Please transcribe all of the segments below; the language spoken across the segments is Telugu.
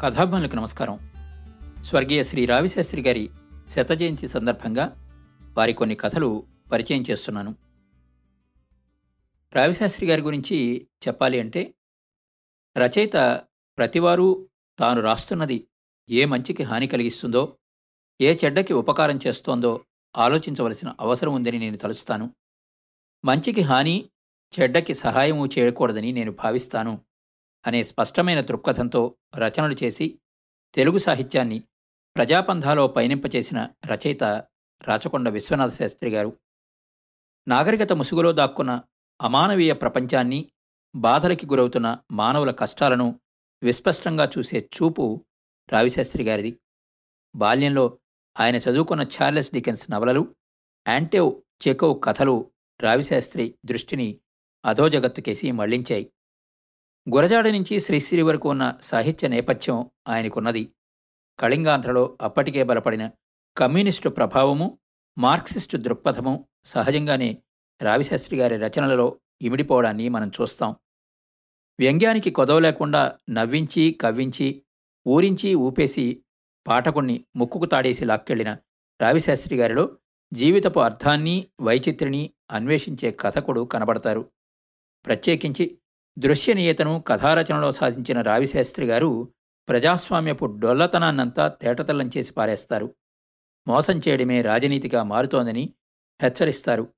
కథాభిమానులకు నమస్కారం. స్వర్గీయ శ్రీ రావిశాస్త్రి గారి శత జయంతి సందర్భంగా వారి కొన్ని కథలు పరిచయం చేస్తున్నాను. రావిశాస్త్రి గారి గురించి చెప్పాలి అంటే రచయిత ప్రతివారు తాను రాస్తున్నది ఏ మంచికి హాని కలిగిస్తుందో ఏ చెడ్డకి ఉపకారం చేస్తోందో ఆలోచించవలసిన అవసరం ఉందని నేను తలుస్తాను. మంచికి హాని చెడ్డకి సహాయము చేయకూడదని నేను భావిస్తాను. అనే స్పష్టమైన దృక్పథంతో రచనలు చేసి తెలుగు సాహిత్యాన్ని ప్రజాపంధాలో పయనింపచేసిన రచయిత రాచకొండ విశ్వనాథ శాస్త్రి గారు. నాగరికత ముసుగులో దాక్కున్న అమానవీయ ప్రపంచాన్ని బాధలకి గురవుతున్న మానవుల కష్టాలను విస్పష్టంగా చూసే చూపు రావిశాస్త్రి గారిది. బాల్యంలో ఆయన చదువుకున్న చార్లెస్ డికెన్స్ నవలలు యాంటేవ్ చెకోవ్ కథలు రావిశాస్త్రి దృష్టిని అధోజగత్తుకేసి మళ్ళించాయి. గురజాడ నుంచి శ్రీశ్రీ వరకు ఉన్న సాహిత్య నేపథ్యం ఆయనకున్నది. కళింగాంధ్రలో అప్పటికే బలపడిన కమ్యూనిస్టు ప్రభావము మార్క్సిస్టు దృక్పథము సహజంగానే రావిశాస్త్రి గారి రచనలలో ఇమిడిపోవడాన్ని మనం చూస్తాం. వ్యంగ్యానికి కొదవ లేకుండా నవ్వించి కవ్వించి ఊరించి ఊపేసి పాఠకుణ్ణి ముక్కుకు తాడేసి లాక్కెళ్ళిన రావిశాస్త్రి గారిలో జీవితపు అర్థాన్ని వైచిత్రిని అన్వేషించే కథకుడు కనబడతారు. ప్రత్యేకించి దృశ్యనీయతను కథారచనలో సాధించిన రావిశాస్త్రి గారు ప్రజాస్వామ్యపు డొల్లతనాన్నంతా తేటతల్లం చేసి పారేస్తారు. మోసం చేయడమే రాజనీతిగా మారుతోందని హెచ్చరిస్తారు.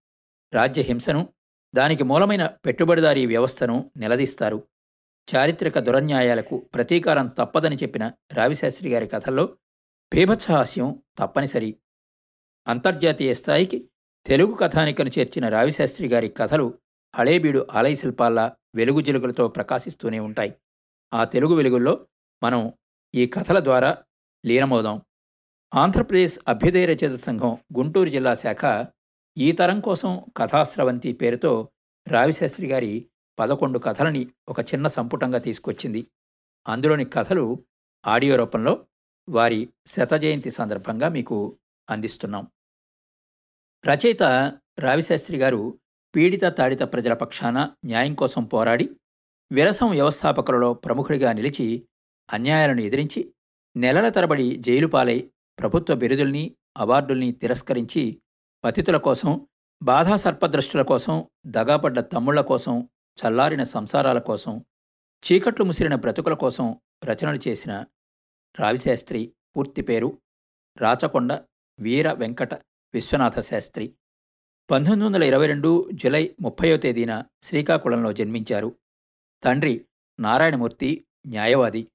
రాజ్యహింసను దానికి మూలమైన పెట్టుబడిదారీ వ్యవస్థను నిలదీస్తారు. చారిత్రక దురన్యాయాలకు ప్రతీకారం తప్పదని చెప్పిన రావిశాస్త్రి గారి కథల్లో బీభత్సహాస్యం తప్పనిసరి. అంతర్జాతీయ స్థాయికి తెలుగు కథానికను చేర్చిన రావిశాస్త్రి గారి కథలు హళేబీడు ఆలయ శిల్పాల్లా వెలుగు జిలుగులతో ప్రకాశిస్తూనే ఉంటాయి. ఆ తెలుగు వెలుగుల్లో మనం ఈ కథల ద్వారా లీనమవుదాం. ఆంధ్రప్రదేశ్ అభ్యుదయ రచయిత సంఘం గుంటూరు జిల్లా శాఖ ఈ తరం కోసం కథాస్రవంతి పేరుతో రావిశాస్త్రి గారి పదకొండు కథలని ఒక చిన్న సంపుటంగా తీసుకొచ్చింది. అందులోని కథలు ఆడియో రూపంలో వారి శత జయంతి సందర్భంగా మీకు అందిస్తున్నాం. రచయిత రావిశాస్త్రి గారు పీడిత తాడిత ప్రజల పక్షాన న్యాయం కోసం పోరాడి విరసం వ్యవస్థాపకులలో ప్రముఖుడిగా నిలిచి అన్యాయాలను ఎదిరించి నెలల తరబడి జైలు పాలై ప్రభుత్వ బిరుదుల్ని అవార్డుల్ని తిరస్కరించి పతితుల కోసం బాధా సర్పద్రష్టుల కోసం దగాపడ్డ తమ్ముళ్ళ కోసం చల్లారిన సంసారాల కోసం చీకట్లు ముసిరిన బ్రతుకుల కోసం రచనలు చేసిన రావిశాస్త్రి పూర్తి పేరు రాచకొండ వీర వెంకట విశ్వనాథ శాస్త్రి పంతొమ్మిది వందల ఇరవై రెండు జులై ముప్పయో తేదీన శ్రీకాకుళంలో జన్మించారు. తండ్రి నారాయణమూర్తి న్యాయవాది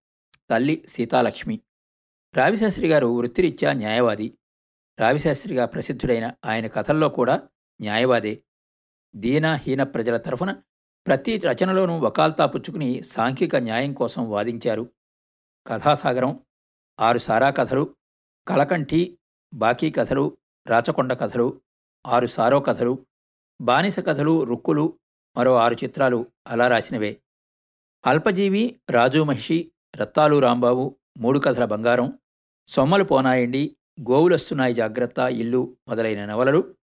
తల్లి సీతాలక్ష్మి. రావిశాస్త్రి గారు వృత్తిరీత్యా న్యాయవాది. రావిశాస్త్రిగా ప్రసిద్ధుడైన ఆయన కథల్లో కూడా న్యాయవాదే. దీనహీన ప్రజల తరఫున ప్రతి రచనలోనూ వకాల్తా పుచ్చుకుని సాంఘిక న్యాయం కోసం వాదించారు. కథాసాగరం ఆరు సారా కథలు కలకంఠి బాకీ కథలు రాచకొండ కథలు ఆరు సారో కథలు బానిస కథలు రుక్కులు మరో ఆరు చిత్రాలు అలా రాసినవే. అల్పజీవి రాజు మహిషి రత్తాలు రాంబాబు మూడు కథల బంగారం సొమ్మలు పోనాయండి గోవులొస్తున్నాయి జాగ్రత్త ఇల్లు మొదలైన నవలలు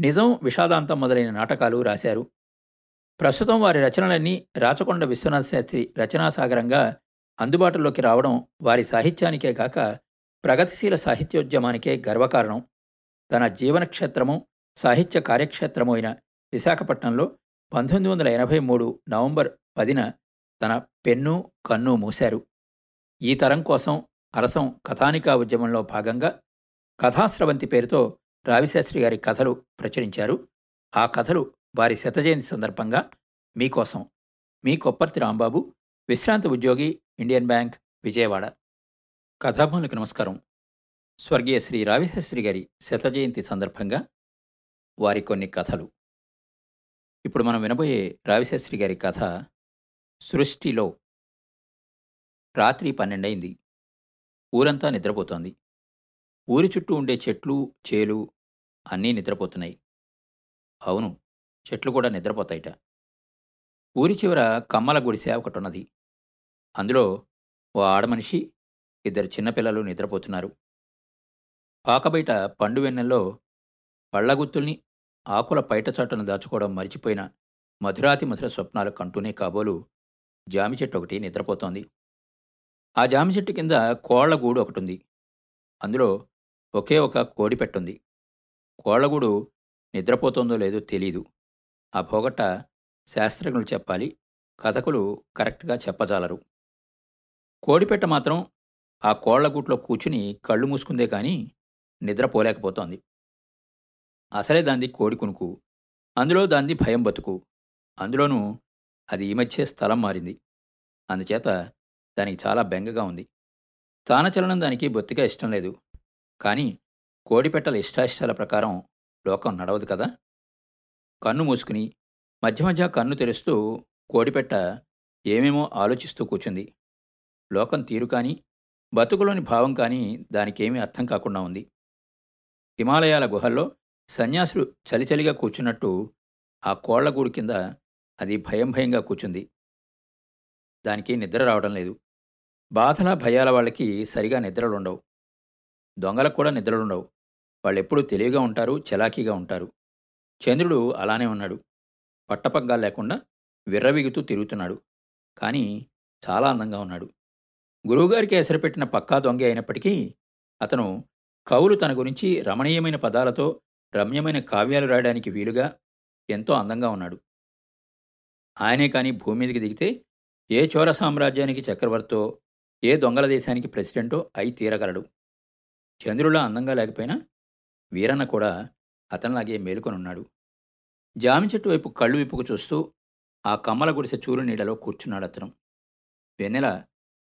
నిజం విషాదాంతం మొదలైన నాటకాలు రాశారు. ప్రస్తుతం వారి రచనలన్నీ రాచకొండ విశ్వనాథ శాస్త్రి రచనాసాగరంగా అందుబాటులోకి రావడం వారి సాహిత్యానికే కాక ప్రగతిశీల సాహిత్యోద్యమానికే గర్వకారణం. తన జీవనక్షేత్రము సాహిత్య కార్యక్షేత్రము అయిన విశాఖపట్నంలో పంతొమ్మిది వందల ఎనభై మూడు నవంబర్ పదిన తన పెన్ను కన్ను మూశారు. ఈ తరం కోసం అరసం కథానికా ఉద్యమంలో భాగంగా కథాస్రవంతి పేరుతో రావిశాస్త్రి గారి కథలు ప్రచురించారు. ఆ కథలు వారి శతజయంతి సందర్భంగా మీకోసం. మీ కొప్పర్తి రాంబాబు విశ్రాంతి ఉద్యోగి ఇండియన్ బ్యాంక్ విజయవాడ. కథాభవనులకు నమస్కారం. స్వర్గీయ శ్రీ రావిశాస్త్రి గారి శత జయంతి సందర్భంగా వారి కొన్ని కథలు. ఇప్పుడు మనం వినబోయే రావిశాస్త్రి గారి కథ సృష్టిలో రాత్రి పన్నెండైంది ఊరంతా నిద్రపోతోంది. ఊరి చుట్టూ ఉండే చెట్లు చేలు అన్నీ నిద్రపోతున్నాయి. అవును చెట్లు కూడా నిద్రపోతాయిట. ఊరి చివర కమ్మల గుడిసె ఒకటున్నది. అందులో ఓ ఆడమనిషి ఇద్దరు చిన్నపిల్లలు నిద్రపోతున్నారు. పాకబయట పండు వెన్నెల్లో పళ్ళగుత్తుల్ని ఆకుల పైట చాటును దాచుకోవడం మరిచిపోయిన మధురాతి మధుర స్వప్నాలు కంటూనే కాబోలు జామి చెట్టు ఒకటి నిద్రపోతోంది. ఆ జామి చెట్టు కింద కోళ్ళగూడు ఒకటుంది. అందులో ఒకే ఒక కోడి పెట్టుంది. కోళ్ళగూడు నిద్రపోతుందో లేదో తెలీదు. ఆ పోగొట్ట శాస్త్రజ్ఞులు చెప్పాలి కథకులు కరెక్ట్గా చెప్పజాలరు. కోడిపెట్ట మాత్రం ఆ కోళ్ళగూట్లో కూర్చుని కళ్ళు మూసుకుందే కానీ నిద్రపోలేకపోతోంది. అసలే దాంది కోడి కొనుకు అందులో దాంది భయం బతుకు. అందులోనూ అది ఈ మధ్య స్థలం మారింది. అందుచేత దానికి చాలా బెంగగా ఉంది. స్థానచలనం దానికి బొత్తిగా ఇష్టం లేదు. కానీ కోడిపెట్టల ఇష్టాయిష్టాల ప్రకారం లోకం నడవదు కదా? కన్ను మూసుకుని మధ్య మధ్య కన్ను తెరుస్తూ కోడిపెట్ట ఏమేమో ఆలోచిస్తూ కూర్చుంది. లోకం తీరు కానీ బతుకులోని భావం కానీ దానికేమీ అర్థం కాకుండా ఉంది. హిమాలయాల గుహల్లో సన్యాసులు చలిచలిగా కూర్చున్నట్టు ఆ కోళ్ళగూడు కింద అది భయం భయంగా కూర్చుంది. దానికి నిద్ర రావడం లేదు. బాధల భయాల వాళ్ళకి సరిగా నిద్రలుండవు. దొంగలకు కూడా నిద్రలుండవు. వాళ్ళెప్పుడూ తెలివిగా ఉంటారు చలాకీగా ఉంటారు. చంద్రుడు అలానే ఉన్నాడు. పట్టపగ్గాలు లేకుండా విర్రవిగుతూ తిరుగుతున్నాడు. కానీ చాలా అందంగా ఉన్నాడు. గురువుగారికి ఎసరపెట్టిన పక్కా దొంగ అయినప్పటికీ అతను కవులు తన గురించి రమణీయమైన పదాలతో రమ్యమైన కావ్యాలు రాయడానికి వీలుగా ఎంతో అందంగా ఉన్నాడు. ఆయనే కానీ భూమి మీదకి దిగితే ఏ చోర సామ్రాజ్యానికి చక్రవర్తో ఏ దొంగల దేశానికి ప్రెసిడెంటో అయి తీరగలడు. చంద్రులా అందంగా లేకపోయినా వీరన్న కూడా అతనిలాగే మేలుకొనున్నాడు. జామి చెట్టు వైపు కళ్ళు విప్పుకు చూస్తూ ఆ కమ్మల గుడిసె చూరు నీడలో కూర్చున్నాడు అతను. వెన్నెల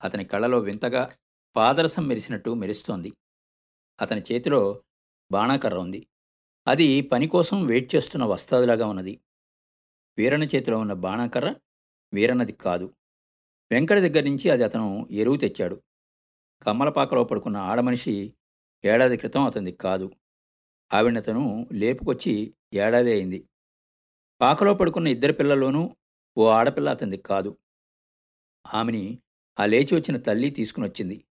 అతని కళ్ళలో వింతగా పాదరసం మెరిసినట్టు మెరుస్తోంది. అతని చేతిలో బాణాకర్ర ఉంది. అది పని కోసం వెయిట్ చేస్తున్న వస్తాదులాగా ఉన్నది. వీరన్న చేతిలో ఉన్న బాణాకర్ర వీరన్నది కాదు. వెంకట దగ్గర నుంచి అది అతను ఎరువు తెచ్చాడు. కమ్మలపాకలో పడుకున్న ఆడమనిషి ఏడాది క్రితం అతనిది కాదు. ఆవిడతను లేపుకొచ్చి ఏడాది అయింది. పాకలో పడుకున్న ఇద్దరు పిల్లల్లోనూ ఓ ఆడపిల్ల అతనిది కాదు. ఆమెని ఆ లేచి వచ్చిన తల్లి తీసుకుని వచ్చింది.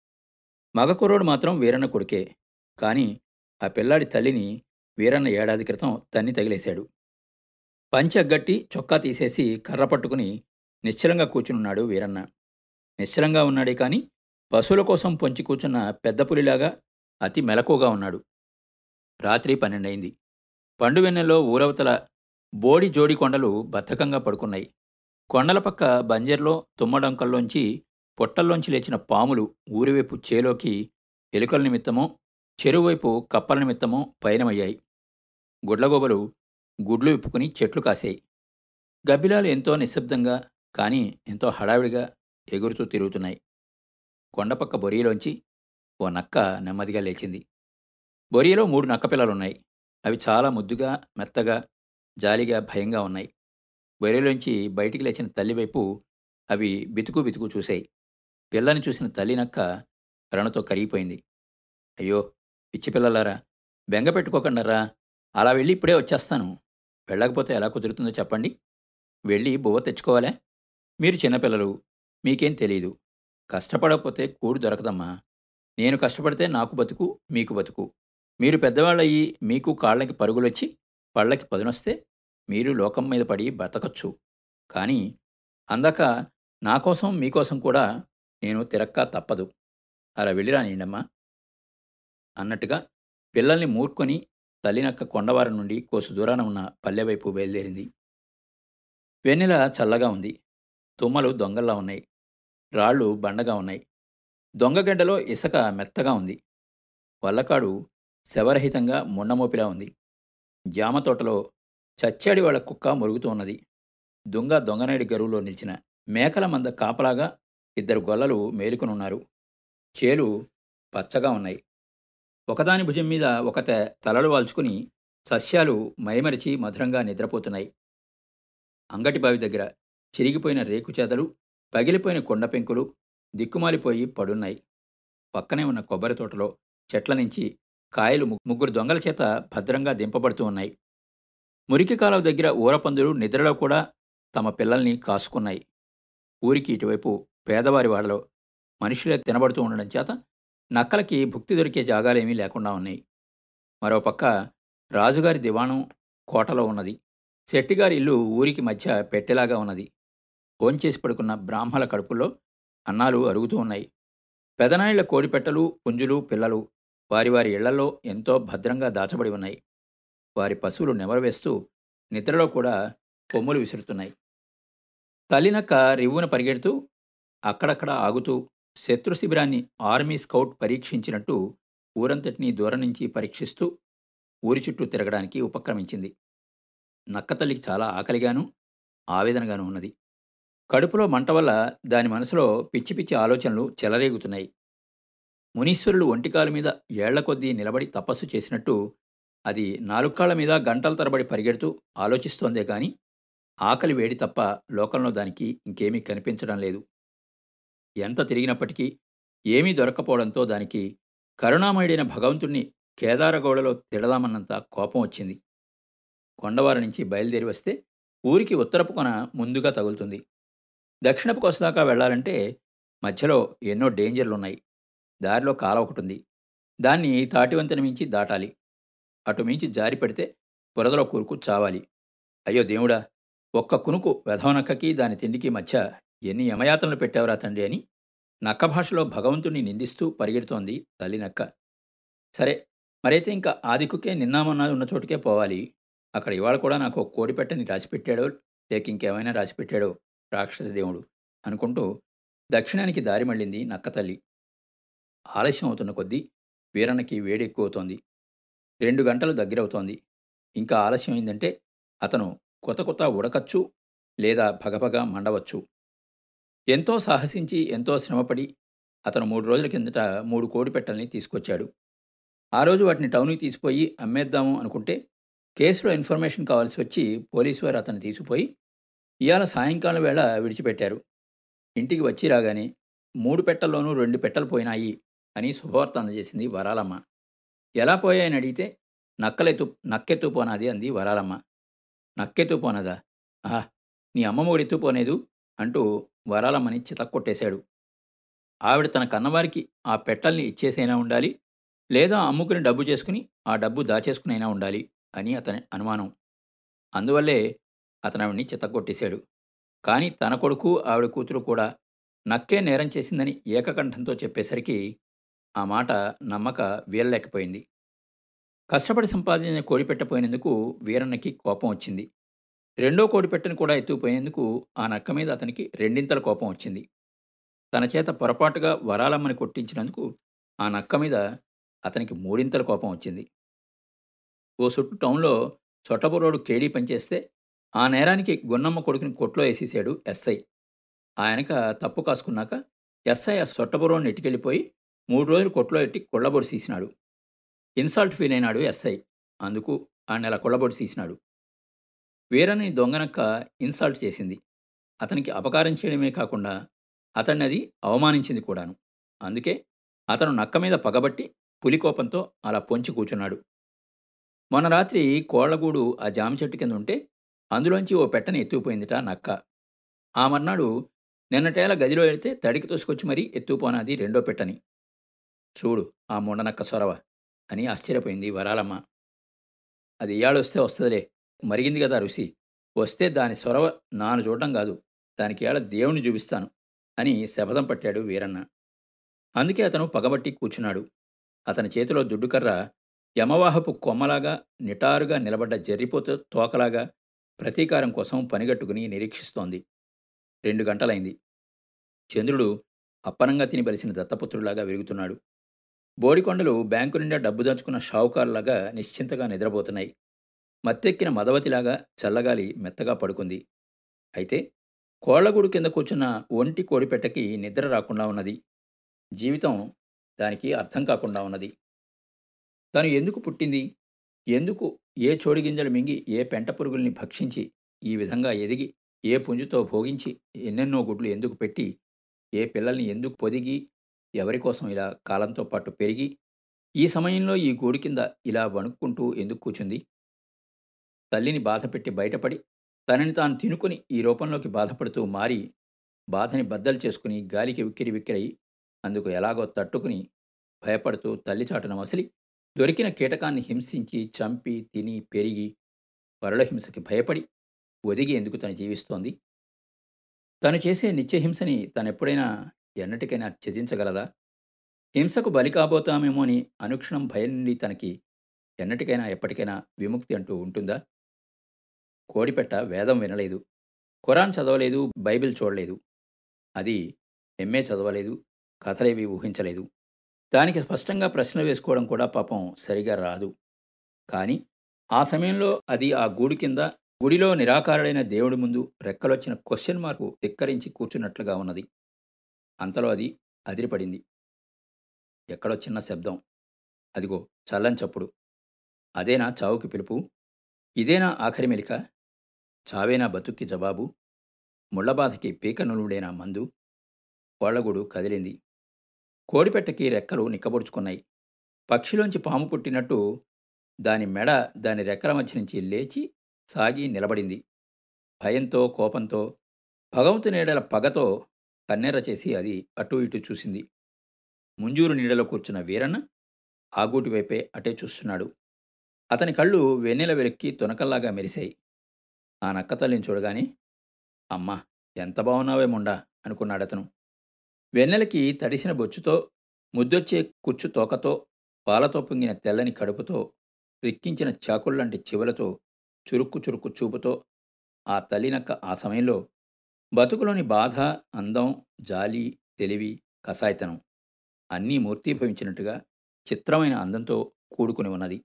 మగ కుర్రోడు మాత్రం వీరన్న కొడుకే. కానీ ఆ పిల్లాడి తల్లిని వీరన్న ఏడాది క్రితం తన్ని తగిలేశాడు. పంచగట్టి చొక్కా తీసేసి కర్ర పట్టుకుని నిశ్చలంగా కూర్చునున్నాడు వీరన్న. నిశ్చలంగా ఉన్నాడే కానీ పశువుల కోసం పొంచి కూర్చున్న పెద్ద పులిలాగా అతి మెలకుగా ఉన్నాడు. రాత్రి పన్నెండయింది. పండువెన్నెలో ఊరవతల బోడి జోడి కొండలు బద్ధకంగా పడుకున్నాయి. కొండల పక్క బంజర్లో తుమ్మడంకల్లోంచి పొట్టల్లోంచి లేచిన పాములు ఊరివైపు చేలోకి ఎలుకల నిమిత్తమో చెరువువైపు కప్పల నిమిత్తమో పయనమయ్యాయి. గుడ్లగొబలు గుడ్లు విప్పుకుని చెట్లు కాసాయి. గబ్బిలాలు ఎంతో నిశ్శబ్దంగా కానీ ఎంతో హడావిడిగా ఎగురుతూ తిరుగుతున్నాయి. కొండపక్క బొరియలోంచి ఓ నక్క నెమ్మదిగా లేచింది. బొరియలో మూడు నక్క పిల్లలున్నాయి. అవి చాలా ముద్దుగా మెత్తగా జాలిగా భయంగా ఉన్నాయి. బొరియలోంచి బయటికి లేచిన తల్లివైపు అవి బితుకు బితుకు చూశాయి పిల్లని చూసిన తల్లి నక్క రణతో కరిగిపోయింది. అయ్యో పిచ్చి పిల్లలారా బెంగ పెట్టుకోకండరా? అలా వెళ్ళి ఇప్పుడే వచ్చేస్తాను. వెళ్ళకపోతే ఎలా కుదురుతుందో చెప్పండి. వెళ్ళి బువ్వ తెచ్చుకోవాలే. మీరు చిన్నపిల్లలు మీకేం తెలియదు కష్టపడకపోతే కూడు దొరకదమ్మా. నేను కష్టపడితే నాకు బతుకు మీకు బతుకు. మీరు పెద్దవాళ్ళయ్యి మీకు కాళ్ళకి పరుగులొచ్చి పళ్ళకి పదునొస్తే మీరు లోకం మీద పడి బ్రతకచ్చు కానీ అందాక నా కోసం మీకోసం కూడా నేను తిరక్క తప్పదు. అలా వెళ్ళిరానియండమ్మా అన్నట్టుగా పిల్లల్ని మూర్కొని తల్లినక్క కొండవారం నుండి కోసు దూరాన ఉన్న పల్లెవైపు బయలుదేరింది. వెన్నెల చల్లగా ఉంది. తుమ్మలు దొంగల్లా ఉన్నాయి. రాళ్ళు బండగా ఉన్నాయి. దొంగగడ్డలో ఇసుక మెత్తగా ఉంది. వల్లకాడు శవరహితంగా మొండమోపిలా ఉంది. జామ తోటలో చచ్చాడి వాళ్ళ కుక్క మురుగుతూ ఉన్నది. దొంగ దొంగనాయుడి గరువులో నిలిచిన మేకల మంద కాపలాగా ఇద్దరు గొల్లలు మేలుకునున్నారు. చేలు పచ్చగా ఉన్నాయి. ఒకదాని భుజం మీద ఒకత తలలు వాల్చుకుని సస్యాలు మైమరిచి మధురంగా నిద్రపోతున్నాయి. అంగటి బావి దగ్గర చిరిగిపోయిన రేకుచేదలు పగిలిపోయిన కొండ పెంకులు దిక్కుమాలిపోయి పడున్నాయి. పక్కనే ఉన్న కొబ్బరి తోటలో చెట్ల నుంచి కాయలు ముగ్గురు దొంగల చేత భద్రంగా దింపబడుతూ ఉన్నాయి. మురికి కాలువ దగ్గర ఊరపందులు నిద్రలో కూడా తమ పిల్లల్ని కాసుకున్నాయి. ఊరికి ఇటువైపు పేదవారి వాళ్ళలో మనుషులే తినబడుతూ ఉండడం చేత నక్కలకి భుక్తి దొరికే జాగాలేమీ లేకుండా ఉన్నాయి. మరోపక్క రాజుగారి దివాణం కోటలో ఉన్నది. శెట్టిగారి ఇల్లు ఊరికి మధ్య పెట్టెలాగా ఉన్నది. భోంచేసి పడుకున్న బ్రాహ్మల కడుపుల్లో అన్నాలు అరుగుతూ ఉన్నాయి. పెదనాయిళ్ళ కోడిపెట్టలు పుంజులు పిల్లలు వారి వారి ఇళ్ళలో ఎంతో భద్రంగా దాచబడి ఉన్నాయి. వారి పశువులు నెమరవేస్తూ నిద్రలో కూడా కొమ్ములు విసురుతున్నాయి. తల్లినక్క రివ్వున పరిగెడుతూ అక్కడక్కడ ఆగుతూ శత్రు శిబిరాన్ని ఆర్మీ స్కౌట్ పరీక్షించినట్టు ఊరంతటినీ దూరం నుంచి పరీక్షిస్తూ ఊరి చుట్టూ తిరగడానికి ఉపక్రమించింది. నక్కతల్లికి చాలా ఆకలిగాను ఆవేదనగాను ఉన్నది. కడుపులో మంట వల్ల దాని మనసులో పిచ్చి పిచ్చి ఆలోచనలు చెలరేగుతున్నాయి. మునీశ్వరులు ఒంటికాల మీద ఏళ్ళ కొద్దీ నిలబడి తపస్సు చేసినట్టు అది నాలుగు కాళ్ళ మీద గంటల తరబడి పరిగెడుతూ ఆలోచిస్తోందే కానీ ఆకలి వేడి తప్ప లోకంలో దానికి ఇంకేమీ కనిపించడం లేదు. ఎంత తిరిగినప్పటికీ ఏమీ దొరక్కపోవడంతో దానికి కరుణామయుడైన భగవంతుణ్ణి కేదారగౌడలో తిడదామన్నంత కోపం వచ్చింది. కొండవారి నుంచి బయలుదేరి వస్తే ఊరికి ఉత్తరపు కొన ముందుగా తగులుతుంది. దక్షిణపు కొసదాకా వెళ్ళాలంటే మధ్యలో ఎన్నో డేంజర్లున్నాయి. దారిలో కాల ఒకటి ఉంది దాన్ని తాటివంతెన మించి దాటాలి. అటు మించి జారి పెడితే బురదలో కూరుకు చావాలి. అయ్యో దేవుడా! ఒక్క కునుకు వెధవనక్కకి దాని తిండికి మధ్య ఎన్ని యమయాతనలు పెట్టావురా తండ్రి అని నక్క భాషలో భగవంతుణ్ణి నిందిస్తూ పరిగెడుతోంది తల్లి నక్క. సరే మరైతే ఇంకా ఆదికుకే నిన్నామన్నా ఉన్న చోటుకే పోవాలి. అక్కడ ఇవాళ కూడా నాకు ఒక కోడి పెట్టని రాసిపెట్టాడో లేక ఇంకేమైనా రాసిపెట్టాడో రాక్షస దేవుడు అనుకుంటూ దక్షిణానికి దారి మళ్ళింది నక్క తల్లి. ఆలస్యం అవుతున్న కొద్దీ వీరన్నకి వేడి ఎక్కువవుతోంది. రెండు గంటలు దగ్గరవుతోంది. ఇంకా ఆలస్యం అయిందంటే అతను కొత్త కొత్త ఉడకచ్చు లేదా భగభగ మండవచ్చు. ఎంతో సాహసించి ఎంతో శ్రమపడి అతను మూడు రోజుల కిందట మూడు కోడి పెట్టల్ని తీసుకొచ్చాడు. ఆ రోజు వాటిని టౌన్కి తీసిపోయి అమ్మేద్దాము అనుకుంటే కేసులో ఇన్ఫర్మేషన్ కావాల్సి వచ్చి పోలీసు వారు అతను తీసుకుపోయి ఇవాళ సాయంకాలం వేళ విడిచిపెట్టారు. ఇంటికి వచ్చి రాగానే మూడు పెట్టల్లోనూ రెండు పెట్టలు పోయినాయి అని శుభవార్త అందజేసింది వరాలమ్మ. ఎలా పోయాయని అడిగితే నక్కలెత్తు నక్కెత్తు పోనాది అంది వరాలమ్మ. నక్కెత్తు పోనదా? ఆహా నీ అమ్మ కూడా ఎత్తుపోనేదు అంటూ వరాలమ్మని చితక్కొట్టేశాడు ఆవిడ తన కన్నవారికి ఆ పెట్టల్ని ఇచ్చేసైనా ఉండాలి లేదా అమ్ముకుని డబ్బు చేసుకుని ఆ డబ్బు దాచేసుకునైనా ఉండాలి అని అతని అనుమానం. అందువల్లే అతను ఆవిడ్ని చితక్కొట్టేశాడు. కానీ తన కొడుకు ఆవిడ కూతురు కూడా నక్కే నేరం చేసిందని ఏకకంఠంతో చెప్పేసరికి ఆ మాట నమ్మక వీరలేకపోయింది కష్టపడి సంపాదించిన కోడిపెట్టపోయినందుకు వీరన్నకి కోపం వచ్చింది. రెండో కోడి కోడిపెట్టను కూడా ఎత్తుకుపోయేందుకు ఆ నక్క మీద అతనికి రెండింతల కోపం వచ్చింది. తన చేత పొరపాటుగా వరాలమ్మని కొట్టించినందుకు ఆ నక్క మీద అతనికి మూడింతల కోపం వచ్చింది. ఓ చుట్టూ టౌన్లో చొట్టబురోడు కేడీ పనిచేస్తే ఆ నేరానికి గున్నమ్మ కొడుకుని కొట్లో వేసేసాడు ఎస్ఐ. ఆయనక తప్పు కాసుకున్నాక ఎస్ఐ ఆ చొట్టబురోని ఎట్టుకెళ్ళిపోయి మూడు రోజులు కొట్లో ఎట్టి కొళ్ళబొడి తీసినాడు ఇన్సల్ట్ ఫీల్ అయినాడు ఎస్ఐ. అందుకు ఆ నెల కొళ్ళబొడి తీసినాడు వీరని దొంగనక్క ఇన్సల్ట్ చేసింది. అతనికి అపకారం చేయడమే కాకుండా అతన్ని అది అవమానించింది కూడాను. అందుకే అతను నక్క మీద పగబట్టి పులికోపంతో అలా పొంచి కూర్చున్నాడు. మొన్న రాత్రి కోళ్ళగూడు ఆ జామ చెట్టు కింద ఉంటే అందులోంచి ఓ పెట్టని ఎత్తుకుపోయిందిట నక్క. ఆ మర్నాడు నిన్నటేల గదిలో వెళితే తడికి తోసుకొచ్చి మరీ ఎత్తుకుపోనాది రెండో పెట్టని. చూడు ఆ మొండనక్క సొరవ అని ఆశ్చర్యపోయింది వరాలమ్మ. అది ఇయాళొస్తే వస్తుందిలే మరిగింది కదా ఋషి. వస్తే దాని స్వరవ నాను చూడటం కాదు దానికి ఏళ దేవుణ్ణి చూపిస్తాను అని శపథం పట్టాడు వీరన్న. అందుకే అతను పగబట్టి కూర్చున్నాడు. అతని చేతిలో దుడ్డుకర్ర యమవాహపు కొమ్మలాగా నిటారుగా నిలబడ్డ జర్రిపోత తోకలాగా ప్రతీకారం కోసం పనిగట్టుకుని నిరీక్షిస్తోంది. రెండు గంటలైంది. చంద్రుడు అప్పనంగా తినిబలిసిన దత్తపుత్రులాగా వెలుగుతున్నాడు బోడికొండలు బ్యాంకు నిండా డబ్బు దాచుకున్న షావుకారులాగా నిశ్చింతగా నిద్రపోతున్నాయి. మత్తెక్కిన మదవతిలాగా చల్లగాలి మెత్తగా పడుకుంది. అయితే కోళ్ళగూడు కింద కూర్చున్న ఒంటి కోడిపెట్టకి నిద్ర రాకుండా ఉన్నది. జీవితం దానికి అర్థం కాకుండా ఉన్నది. తను ఎందుకు పుట్టింది? ఎందుకు ఏ చోడి గింజలు మింగి ఏ పెంట పురుగుల్ని భక్షించి ఈ విధంగా ఎదిగి ఏ పుంజుతో భోగించి ఎన్నెన్నో గుడ్లు ఎందుకు పెట్టి ఏ పిల్లల్ని ఎందుకు పొదిగి ఎవరి కోసం ఇలా కాలంతో పాటు పెరిగి ఈ సమయంలో ఈ గూడు కింద ఇలా వణుక్కుంటూ ఎందుకు కూర్చుంది తల్లిని బాధపెట్టి బయటపడి తనని తాను తినుకుని ఈ రూపంలోకి బాధపడుతూ మారి బాధని బద్దలు చేసుకుని గాలికి విక్కిరి విక్కిరై అందుకు ఎలాగో తట్టుకుని భయపడుతూ తల్లి చాటున మసిలి దొరికిన కీటకాన్ని హింసించి చంపి తిని పెరిగి పరుల హింసకి భయపడి ఒదిగి ఎందుకు తను జీవిస్తోంది? తను చేసే నిత్యహింసని తనెప్పుడైనా ఎన్నటికైనా త్యజించగలదా? హింసకు బలి కాబోతామేమో అని అనుక్షణం భయం నుండి తనకి ఎన్నటికైనా ఎప్పటికైనా విముక్తి అంటూ ఉంటుందా? కోడిపెట్ట వేదం వినలేదు. ఖురాన్ చదవలేదు బైబిల్ చూడలేదు. అది ఎంఏ చదవలేదు కథలేవి ఊహించలేదు. దానికి స్పష్టంగా ప్రశ్న వేసుకోవడం కూడా పాపం సరిగా రాదు. కానీ ఆ సమయంలో అది ఆ గూడు కింద గుడిలో నిరాకారుడైన దేవుడి ముందు రెక్కలొచ్చిన క్వశ్చన్ మార్కు ధిక్కరించి కూర్చున్నట్లుగా ఉన్నది. అంతలో అది అదిరిపడింది. ఎక్కడో చిన్న శబ్దం. అదిగో చల్లని చప్పుడు. అదేనా చావుకి పిలుపు? ఇదేనా ఆఖరి మెలిక? చావేనా బతుక్కి జవాబు ముళ్ళబాధకి పీకనులుడేనా మందు? కోళ్ళగూడు కదిలింది. కోడిపెట్టకి రెక్కలు నిక్కబొడుచుకున్నాయి. పక్షిలోంచి పాము పుట్టినట్టు దాని మెడ దాని రెక్కల మధ్య నుంచి లేచి సాగి నిలబడింది. భయంతో కోపంతో భగవంతు నీడల పగతో కన్నెర చేసి అది అటూ ఇటూ చూసింది. ముంజూరు నీడలో కూర్చున్న వీరన్న ఆగూటి వైపే అటే చూస్తున్నాడు. అతని కళ్ళు వెన్నెల వెలిక్కి తునకల్లాగా మెరిశాయి. ఆ నక్క తల్లిని చూడగానే అమ్మా ఎంత బాగున్నావే ముండా అనుకున్నాడతను వెన్నెలకి తడిసిన బొచ్చుతో ముద్దొచ్చే కుచ్చు తోకతో పాలతో పొంగిన తెల్లని కడుపుతో రిక్కించిన చాకుల్లాంటి చివలతో చురుక్కు చురుక్కు చూపుతో ఆ తల్లినక్క ఆ సమయంలో బతుకులోని బాధ అందం జాలి తెలివి కసాయితనం అన్నీ మూర్తీభవించినట్టుగా చిత్రమైన అందంతో కూడుకుని ఉన్నది.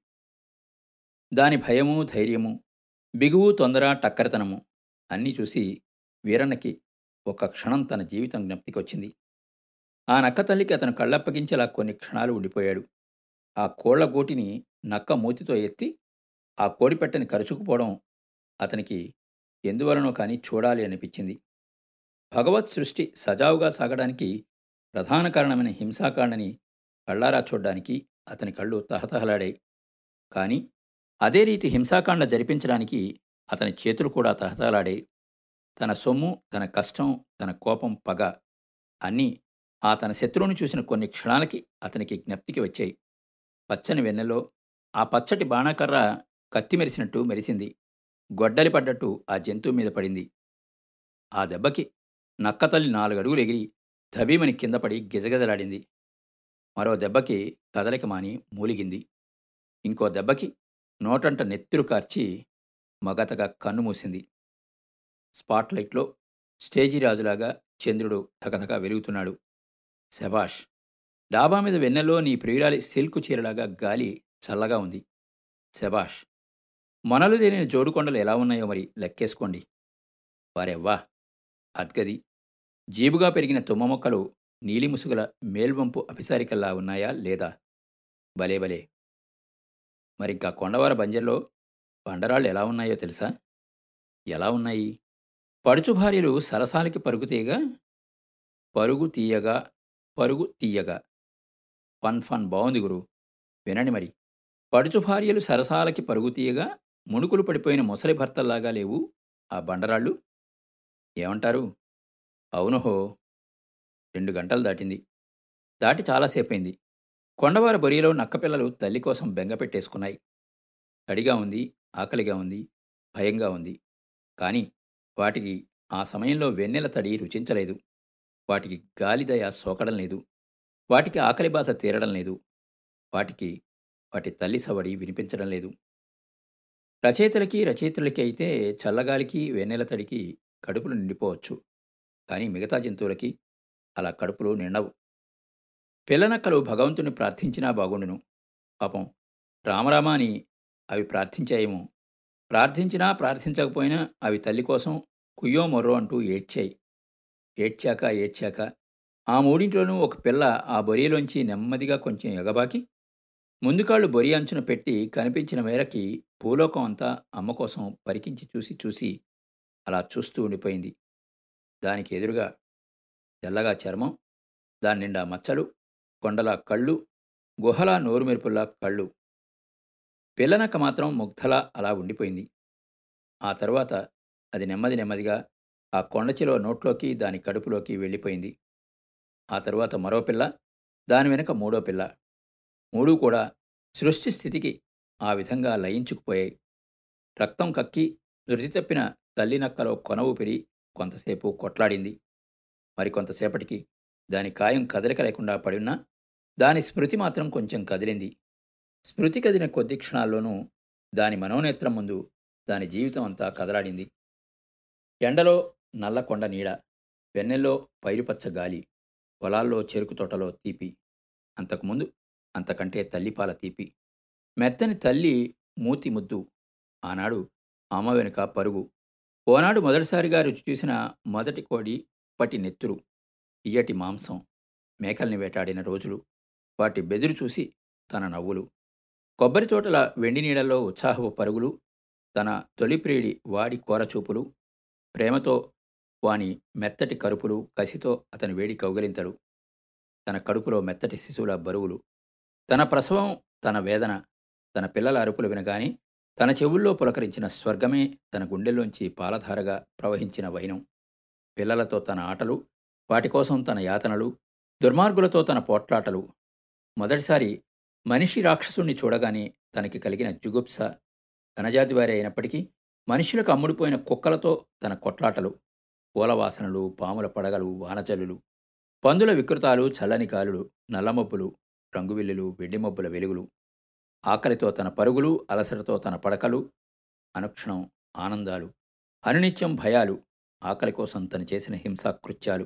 దాని భయము ధైర్యము బిగువు తొందర టక్కరితనము అన్నీ చూసి వీరన్నకి ఒక క్షణం తన జీవితం జ్ఞప్తికొచ్చింది. ఆ నక్క తల్లికి అతను కళ్ళప్పగించేలా కొన్ని క్షణాలు ఉండిపోయాడు. ఆ కోళ్ళ గోటిని నక్క మూతితో ఎత్తి ఆ కోడిపెట్టని కరుచుకుపోవడం అతనికి ఎందువలనో కానీ చూడాలి అనిపించింది. భగవత్ సృష్టి సజావుగా సాగడానికి ప్రధాన కారణమైన హింసాకాండని కళ్ళారా చూడ్డానికి అతని కళ్ళు తహతహలాడాయి. కానీ అదే రీతి హింసాకాండ జరిపించడానికి అతని చేతులు కూడా తహతహలాడాయి. తన సొమ్ము తన కష్టం తన కోపం పగ అన్నీ ఆ తన శత్రువుని చూసిన కొన్ని క్షణాలకి అతనికి జ్ఞప్తికి వచ్చాయి. పచ్చని వెన్నెలో ఆ పచ్చటి బాణాకర్ర కత్తి మెరిసినట్టు మెరిసింది. గొడ్డలి పడ్డట్టు ఆ జంతువు మీద పడింది. ఆ దెబ్బకి నక్కతల్లి నాలుగడుగులు ఎగిరి ధబీమని కింద పడి గిజగజలాడింది. మరో దెబ్బకి కదలిక మాని మూలిగింది. ఇంకో దెబ్బకి నోటంట నెత్తురు కార్చి మగతగా కన్ను మూసింది. స్పాట్లైట్లో స్టేజీ రాజులాగా చంద్రుడు తకతక వెలుగుతున్నాడు. శభాష్ డాబా మీద వెన్నెలో నీ ప్రియురాలి సిల్కు చీరలాగా గాలి చల్లగా ఉంది. శభాష్ మొనలు తేలిన జోడుకొండలు ఎలా ఉన్నాయో మరి లెక్కేసుకోండి. వారెవ్వా? అద్గది జీబుగా పెరిగిన తుమ్మ మొక్కలు నీలిముసుగుల మేల్వంపు అభిసారికల్లా ఉన్నాయా లేదా? భలే భలే! మరింకా కొండవార బంజర్లో బండరాళ్ళు ఎలా ఉన్నాయో తెలుసా? ఎలా ఉన్నాయి? పడుచు భార్యలు సరసాలకి పరుగు తీయగా పరుగు తీయగా పరుగు తీయగా. ఫన్ ఫన్ బాగుంది గురు. వినండి మరి. పడుచు భార్యలు సరసాలకి పరుగు తీయగా ముణుకులు పడిపోయిన ముసలి భర్తల్లాగా లేవు ఆ బండరాళ్ళు? ఏమంటారు? అవునుహో. రెండు గంటలు దాటింది. దాటి చాలాసేపైంది కొండవారి బొరియలో నక్కపిల్లలు తల్లి కోసం బెంగ పెట్టేసుకున్నాయి. తడిగా ఉంది ఆకలిగా ఉంది భయంగా ఉంది. కానీ వాటికి ఆ సమయంలో వెన్నెల తడి రుచించలేదు. వాటికి గాలిదయ సోకడం లేదు. వాటికి ఆకలి బాధ తీరడం లేదు. వాటికి వాటి తల్లి సవడి వినిపించడం లేదు. రచయితలకి రచయితలకి అయితే చల్లగాలికి వెన్నెల తడికి కడుపులు నిండిపోవచ్చు. కానీ మిగతా జంతువులకి అలా కడుపులు నిండవు. పిల్లనక్కలు భగవంతుని ప్రార్థించినా బాగుండును. పాపం రామరామ అని అవి ప్రార్థించాయేమో. ప్రార్థించినా ప్రార్థించకపోయినా అవి తల్లి కోసం కుయ్యో మొర్రో అంటూ ఏడ్చాయి. ఏడ్చాక ఏడ్చాక ఆ మూడింటిలోనూ ఒక పిల్ల ఆ బొరియలోంచి నెమ్మదిగా కొంచెం ఎగబాకి ముందుకాళ్ళు బొరి అంచున పెట్టి కనిపించిన మేరకి భూలోకం అంతా అమ్మ కోసం పరికించి చూసి చూసి అలా చూస్తూ ఉండిపోయింది. దానికి ఎదురుగా తెల్లగా చర్మం దాని నిండా మచ్చలు కొండలా కళ్ళు గుహలా నోరుమెరుపుల్లా కళ్ళు. పిల్లనక్క మాత్రం ముగ్ధలా అలా ఉండిపోయింది. ఆ తర్వాత అది నెమ్మది నెమ్మదిగా ఆ కొండచిలో నోట్లోకి దాని కడుపులోకి వెళ్ళిపోయింది. ఆ తరువాత మరో పిల్ల దాని వెనుక మూడో పిల్ల. మూడూ కూడా సృష్టి స్థితికి ఆ విధంగా లయించుకుపోయాయి. రక్తం కక్కి ధృతి తప్పిన తల్లి నక్కలో కొన ఊపిరి కొంతసేపు కొట్లాడింది. మరికొంతసేపటికి దాని కాయం కదలిక లేకుండా పడినా దాని స్మృతి మాత్రం కొంచెం కదిలింది. స్మృతి కదిలిన కొద్ది క్షణాల్లోనూ దాని మనోనేత్రం ముందు దాని జీవితం అంతా కదలాడింది. ఎండలో నల్ల కొండ నీడ వెన్నెల్లో పైరుపచ్చ గాలి పొలాల్లో చెరుకు తోటలో తీపి అంతకుముందు అంతకంటే తల్లిపాల తీపి. మెత్తని తల్లి మూతి ముద్దు ఆనాడు అమ్మ వెనుక పరుగు. ఓనాడు మొదటిసారిగా రుచి చూసిన మొదటి కోడి పటి నెత్తురు ఇయ్యటి మాంసం మేకల్ని వేటాడిన రోజులు. వాటి బెదురు చూసి తన నవ్వులు. కొబ్బరి తోటల వెండి నీళ్ళలో ఉత్సాహపు పరుగులు తన తొలిప్రియుడి వాడి కోరచూపులు ప్రేమతో వాని మెత్తటి కరుపులు కసితో అతని వేడి కౌగలింతలు తన కడుపులో మెత్తటి శిశువుల బరువులు తన ప్రసవం తన వేదన తన పిల్లల అరుపులు వినగాని తన చెవుల్లో పులకరించిన స్వర్గమే తన గుండెల్లోంచి పాలధారగా ప్రవహించిన వైనం. పిల్లలతో తన ఆటలు వాటి కోసం తన యాతనలు దుర్మార్గులతో తన పోట్లాటలు మొదటిసారి మనిషి రాక్షసుణ్ణి చూడగానే తనకి కలిగిన జుగుప్స తనజాతి వారే అయినప్పటికీ మనుషులకు అమ్ముడుపోయిన కుక్కలతో తన కొట్లాటలు పూలవాసనలు పాముల పడగలు వానచల్లులు పందుల వికృతాలు చల్లని గాలులు నల్లమబ్బులు రంగువిల్లులు వెండిమబ్బుల వెలుగులు ఆకలితో తన పరుగులు అలసటతో తన పడకలు అనుక్షణం ఆనందాలు అనునిత్యం భయాలు ఆకలి కోసం తను చేసిన హింసాకృత్యాలు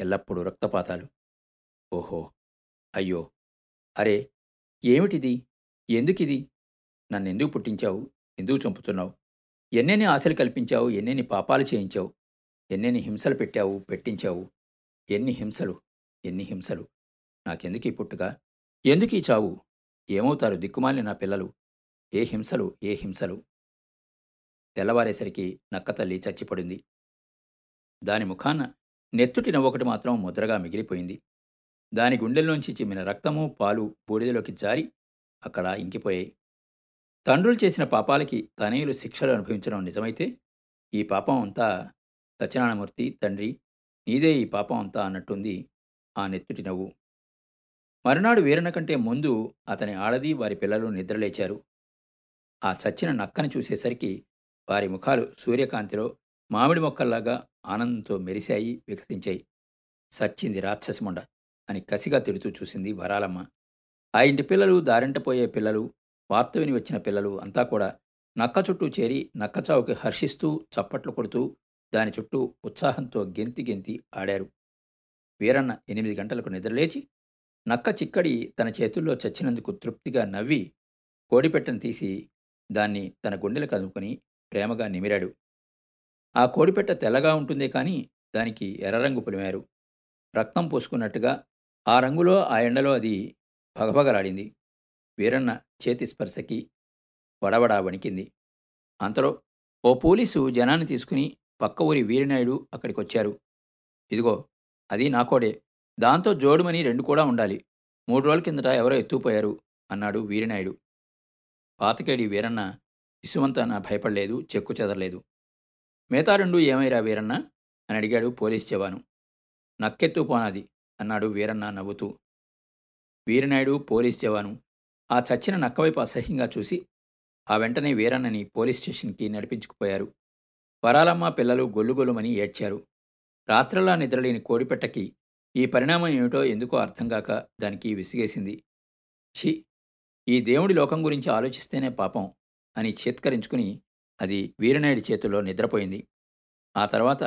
ఎల్లప్పుడూ రక్తపాతాలు. ఓహో! అయ్యో! అరే ఏమిటిది? ఎందుకిది? నన్నెందుకు పుట్టించావు? ఎందుకు చంపుతున్నావు? ఎన్నెన్ని ఆశలు కల్పించావు? ఎన్నెన్ని పాపాలు చేయించావు? ఎన్నెన్ని హింసలు పెట్టావు? పెట్టించావు? ఎన్ని హింసలు? ఎన్ని హింసలు? నాకెందుకు ఈ పుట్టుక? ఎందుకు ఈ చావు? ఏమవుతారు దిక్కుమాలిన నా పిల్లలు? ఏ హింసలు? ఏ హింసలు? తెల్లవారేసరికి నక్కతల్లి చచ్చిపడింది. దాని ముఖాన నెత్తుటి నవ్వొకటి మాత్రం ముద్రగా మిగిలిపోయింది. దాని గుండెల్లోంచి చిమ్మిన రక్తము పాలు బూడిదలోకి జారి అక్కడ ఇంకిపోయాయి. తండ్రులు చేసిన పాపాలకి తనయులు శిక్షలు అనుభవించడం నిజమైతే ఈ పాపం అంతా సత్యనారాయణమూర్తి తండ్రి నీదే ఈ పాపం అంతా అన్నట్టుంది ఆ నెత్తుటి నవ్వు. మరునాడు వీరన కంటే ముందు అతని ఆడది వారి పిల్లలు నిద్రలేచారు. ఆ చచ్చిన నక్కను చూసేసరికి వారి ముఖాలు సూర్యకాంతిలో మామిడి మొక్కల్లాగా ఆనందంతో మెరిశాయి వికసించాయి. సచ్చింది రాక్షసముండ అని కసిగా తిడుతూ చూసింది వరాలమ్మ. ఆ ఇంటి పిల్లలు దారింటపోయే పిల్లలు వార్త విని వచ్చిన పిల్లలు అంతా కూడా నక్క చుట్టూ చేరి నక్కచావుకి హర్షిస్తూ చప్పట్లు కొడుతూ దాని చుట్టూ ఉత్సాహంతో గెంతి గెంతి ఆడారు. వీరన్న ఎనిమిది గంటలకు నిద్రలేచి నక్క చిక్కడి తన చేతుల్లో చచ్చినందుకు తృప్తిగా నవ్వి కోడిపెట్టను తీసి దాన్ని తన గుండెలకు అందుకుని ప్రేమగా నిమిరాడు. ఆ కోడిపెట్ట తెల్లగా ఉంటుందే కానీ దానికి ఎర్రరంగు పులిమారు. రక్తం పోసుకున్నట్టుగా ఆ రంగులో ఆ ఎండలో అది భగభగలాడింది. వీరన్న చేతి స్పర్శకి వడవడా వణికింది. అంతలో ఓ పోలీసు జనాన్ని తీసుకుని పక్క ఊరి వీరినాయుడు అక్కడికొచ్చారు. ఇదిగో అది నాకోడే దాంతో జోడుమని రెండు కూడా ఉండాలి. మూడు రోజుల కిందట ఎవరో ఎత్తుపోయారు అన్నాడు వీరినాయుడు. పాతకేడి వీరన్న ఇసుమంతన భయపడలేదు చెక్కు చెదరలేదు. మిగతా రెండు ఏమైరా వీరన్న? అని అడిగాడు పోలీస్ జవాను. నక్కెత్తు పోనాది. అన్నాడు వీరన్న నవ్వుతూ. వీరనాయుడు పోలీస్ జవాను. ఆ చచ్చిన నక్కవైపు అసహ్యంగా చూసి ఆ వెంటనే వీరన్నని పోలీస్ స్టేషన్కి నడిపించుకుపోయారు. వరాలమ్మ పిల్లలు గొల్లుగొల్లుమని ఏడ్చారు. రాత్రలా నిద్రలేని కోడిపెట్టకి ఈ పరిణామం ఏమిటో ఎందుకో అర్థం కాక దానికి విసిగేసింది. ఛీ! ఈ దేవుడి లోకం గురించి ఆలోచిస్తేనే పాపం అని చేత్కరించుకుని అది వీరనాయుడి చేతుల్లో నిద్రపోయింది. ఆ తర్వాత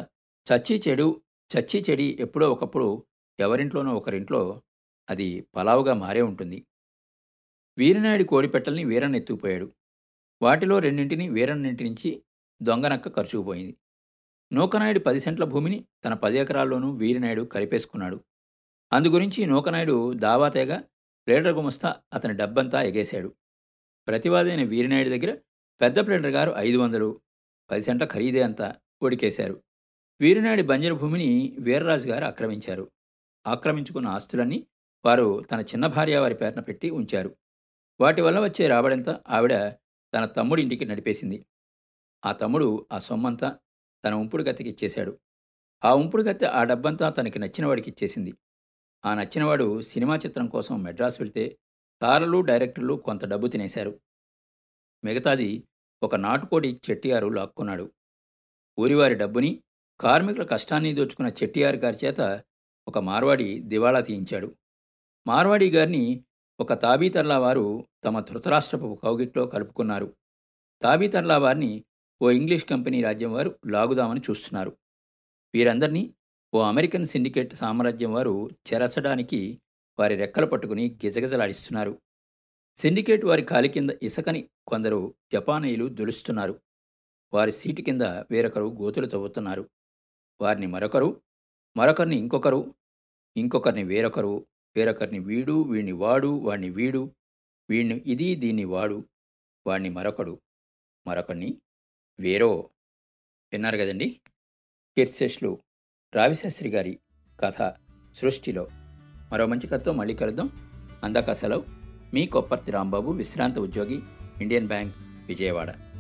చచ్చి చెడు చచ్చి చెడి ఎప్పుడో ఒకప్పుడు ఎవరింట్లోనో ఒకరింట్లో అది పలావుగా మారే ఉంటుంది. వీరనాయుడి కోడిపెట్టల్ని వీరన్న ఎత్తుకుపోయాడు. వాటిలో రెండింటిని వీరన్నింటి నుంచి దొంగనక్క ఖర్చుకుపోయింది నూకనాయుడు పది సెంట్ల భూమిని తన పది ఎకరాల్లోనూ వీరినాయుడు కలిపేసుకున్నాడు. అందుగురించి నూకనాయుడు దావాతేగా ప్లేడర్ గుమస్తా అతని డబ్బంతా ఎగేశాడు. ప్రతివాదైన వీరనాయుడి దగ్గర పెద్ద ప్లేడర్ గారు ఐదు వందలు పది సెంట్ల ఖరీదే అంతా కొడికేశారు వీరనాయుడి బంజరు భూమిని వీర్రాజు గారు ఆక్రమించారు. ఆక్రమించుకున్న ఆస్తులన్నీ వారు తన చిన్న భార్య వారి పేరున పెట్టి ఉంచారు. వాటి వల్ల వచ్చే రాబడంతా ఆవిడ తన తమ్ముడి ఇంటికి నడిపేసింది. ఆ తమ్ముడు ఆ సొమ్మంతా తన ఉంపుడు గత్తెకి ఇచ్చేశాడు. ఆ ఉంపుడు గత్తె ఆ డబ్బంతా తనకి నచ్చిన వాడికి ఇచ్చేసింది. ఆ నచ్చినవాడు సినిమా చిత్రం కోసం మెడ్రాస్ వెళ్తే తారలు డైరెక్టర్లు కొంత డబ్బు తినేశారు. మిగతాది ఒక నాటుకోడి చెట్టియారు లాక్కున్నాడు. ఊరివారి డబ్బుని కార్మికుల కష్టాన్ని దోచుకున్న చెట్టియారు గారి చేత ఒక మార్వాడి దివాళా తీయించాడు. మార్వాడి గారిని ఒక తాబీతర్లా వారు తమ ధృతరాష్ట్రపు కౌగిట్లో కలుపుకున్నారు. తాబీతర్లా వారిని ఓ ఇంగ్లీష్ కంపెనీ రాజ్యం వారు లాగుదామని చూస్తున్నారు. వీరందరినీ ఓ అమెరికన్ సిండికేట్ సామ్రాజ్యం వారు చెరచడానికి వారి రెక్కలు పట్టుకుని గిజగిజలాడిస్తున్నారు. సిండికేట్ వారి కాలి కింద ఇసుకని కొందరు జపానీయులు దొలుస్తున్నారు. వారి సీటు కింద వేరొకరు గోతులు తవ్వుతున్నారు. వారిని మరొకరు మరొకరిని ఇంకొకరు ఇంకొకరిని వేరొకరు వేరొకరిని వీడు వీడిని వాడు వాడిని వీడు వీడిని ఇది దీన్ని వాడు వాడిని మరొకడు మరొకడిని వేరో విన్నారు కదండి? కీర్తిశేషులు రావిశాస్త్రి గారి కథ సృష్టిలో. మరో మంచి కథతో మళ్ళీ కలుద్దాం. అందాక సెలవు. మీ కొప్పర్తి రాంబాబు విశ్రాంత ఉద్యోగి ఇండియన్ బ్యాంక్ విజయవాడ.